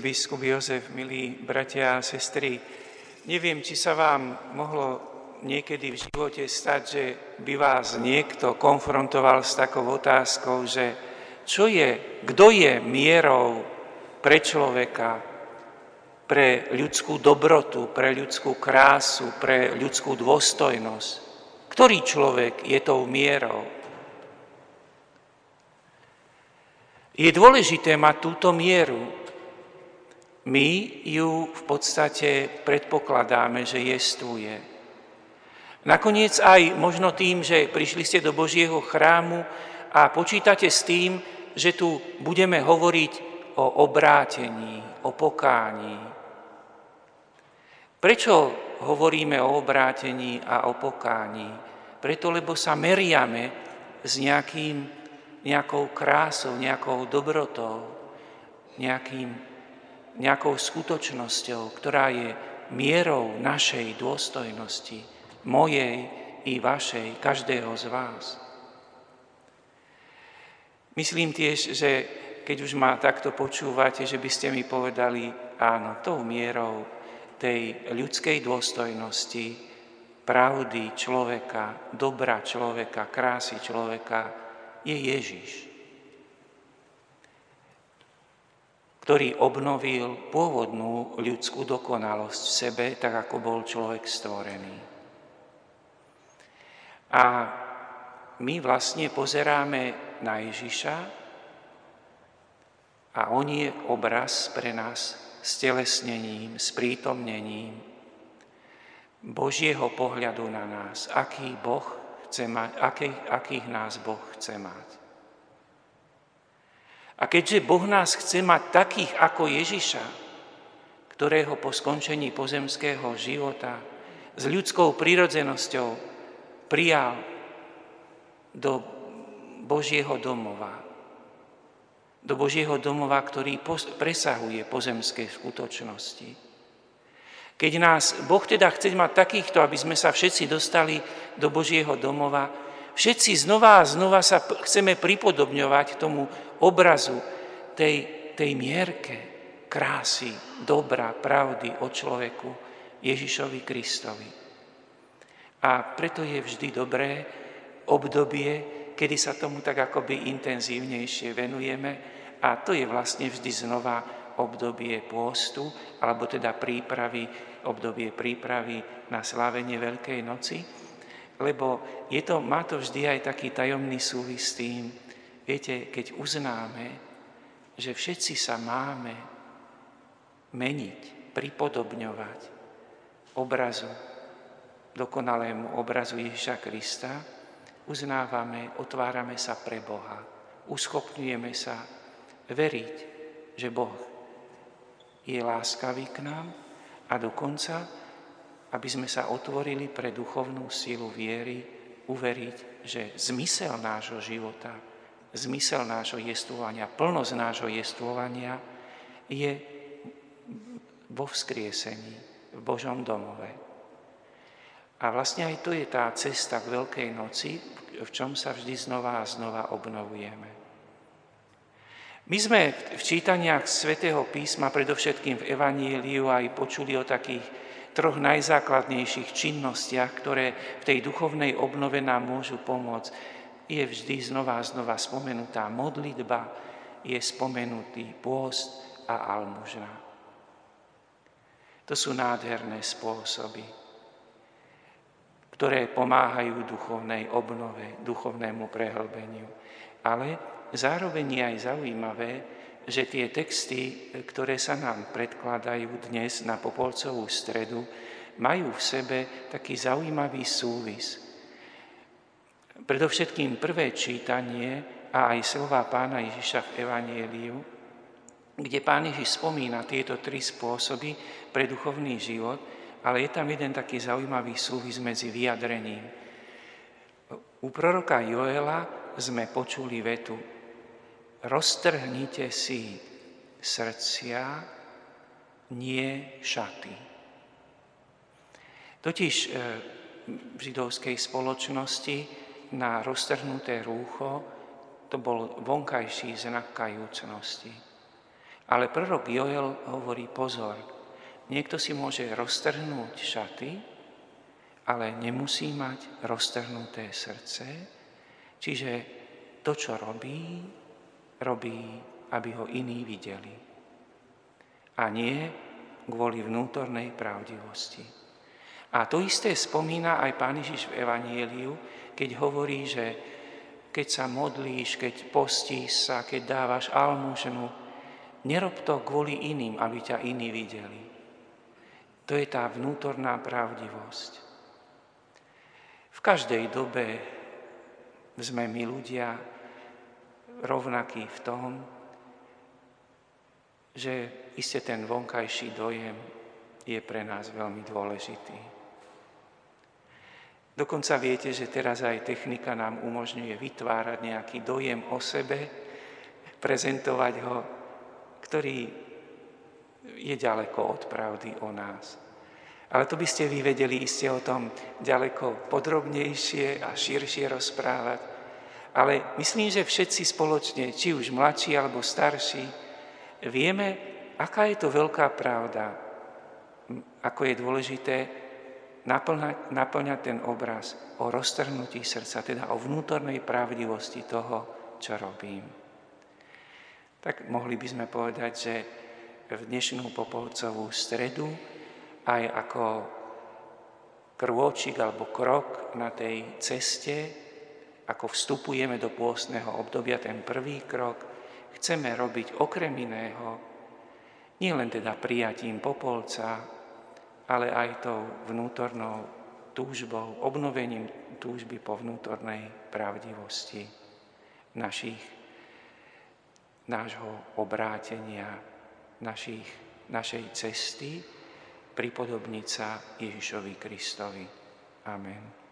Biskup Jozef, milí bratia a sestry, neviem, či sa vám mohlo niekedy v živote stať, že by vás niekto konfrontoval s takou otázkou, že čo je, kto je mierou pre človeka, pre ľudskú dobrotu, pre ľudskú krásu, pre ľudskú dôstojnosť. Ktorý človek je tou mierou? Je dôležité mať túto mieru, my ju v podstate predpokladáme, že jestvuje. Nakoniec aj možno tým, že prišli ste do Božieho chrámu a počítate s tým, že tu budeme hovoriť o obrátení, o pokání. Prečo hovoríme o obrátení a o pokání? Preto, lebo sa meriame s nejakým, nejakou krásou, nejakou dobrotou, nejakým nejakou skutočnosťou, ktorá je mierou našej dôstojnosti, mojej i vašej, každého z vás. Myslím tiež, že keď už ma takto počúvate, že by ste mi povedali, áno, tou mierou tej ľudskej dôstojnosti, pravdy človeka, dobra človeka, krásy človeka je Ježiš. Ktorý obnovil pôvodnú ľudskú dokonalosť v sebe, tak ako bol človek stvorený. A my vlastne pozeráme na Ježiša a on je obraz pre nás s telesnením, s prítomnením Božieho pohľadu na nás, aký Boh chce mať, aký, akých nás Boh chce mať. A keďže Boh nás chce mať takých ako Ježiša, ktorého po skončení pozemského života s ľudskou prírodzenosťou prijal do Božieho domova, do Božieho domova, ktorý presahuje pozemské skutočnosti. Keď nás Boh teda chce mať takýchto, aby sme sa všetci dostali do Božieho domova, všetci znova a znova sa chceme pripodobňovať tomu obrazu tej, tej mierke krásy, dobra, pravdy o človeku Ježišovi Kristovi. A preto je vždy dobré obdobie, kedy sa tomu tak akoby intenzívnejšie venujeme a to je vlastne vždy znova obdobie pôstu, alebo teda prípravy, obdobie prípravy na slávenie Veľkej noci, lebo je to, má to vždy aj taký tajomný súvis s tým, viete, keď uznáme, že všetci sa máme meniť, pripodobňovať obrazu, dokonalému obrazu Ježiša Krista, uznávame, otvárame sa pre Boha, uschopňujeme sa veriť, že Boh je láskavý k nám a dokonca aby sme sa otvorili pre duchovnú sílu viery, uveriť, že zmysel nášho života, zmysel nášho jestvovania, plnosť nášho jestvovania je vo vzkriesení, v Božom domove. A vlastne aj to je tá cesta k Veľkej noci, v čom sa vždy znova a znova obnovujeme. My sme v čítaniach svätého písma, predovšetkým v Evaníliu, aj počuli o takých troch najzákladnejších činnostiach, ktoré v tej duchovnej obnove nám môžu pomôcť, je vždy znova a znova spomenutá modlitba, je spomenutý pôst a almužna. To sú nádherné spôsoby, ktoré pomáhajú duchovnej obnove, duchovnému prehlbeniu. Ale zároveň je aj zaujímavé, že tie texty, ktoré sa nám predkladajú dnes na Popolcovú stredu, majú v sebe taký zaujímavý súvis. Predovšetkým prvé čítanie a aj slova pána Ježiša v Evanieliu, kde pán Ježiš spomína tieto tri spôsoby pre duchovný život, ale je tam jeden taký zaujímavý súvis medzi vyjadrením. U proroka Joela sme počuli vetu roztrhnite si srdcia, nie šaty. Totiž v židovskej spoločnosti na roztrhnuté rúcho to bol vonkajší znak kajúcnosti. Ale prorok Joel hovorí pozor, niekto si môže roztrhnúť šaty, ale nemusí mať roztrhnuté srdce, čiže to, čo robí, robí, aby ho iní videli. A nie kvôli vnútornej pravdivosti. A to isté spomína aj Pán Ježiš v Evanieliu, keď hovorí, že keď sa modlíš, keď postíš sa, keď dávaš almužnu, nerob to kvôli iným, aby ťa iní videli. To je tá vnútorná pravdivosť. V každej dobe sme my ľudia rovnakí v tom, že iste ten vonkajší dojem je pre nás veľmi dôležitý. Dokonca viete, že teraz aj technika nám umožňuje vytvárať nejaký dojem o sebe, prezentovať ho, ktorý je ďaleko od pravdy o nás. Ale to by ste vy vedeli iste o tom ďaleko podrobnejšie a širšie rozprávať. Ale myslím, že všetci spoločne, či už mladší alebo starší, vieme, aká je to veľká pravda, ako je dôležité naplňať, naplňať ten obraz o roztrhnutí srdca, teda o vnútornej pravdivosti toho, čo robím. Tak mohli by sme povedať, že v dnešnú popolcovú stredu aj ako krôčik alebo krok na tej ceste, ako vstupujeme do pôstneho obdobia, ten prvý krok, chceme robiť okrem iného, nielen teda prijatím popolca, ale aj tou vnútornou túžbou, obnovením túžby po vnútornej pravdivosti našich, nášho obrátenia, našich, našej cesty pripodobniť sa Ježišovi Kristovi. Amen.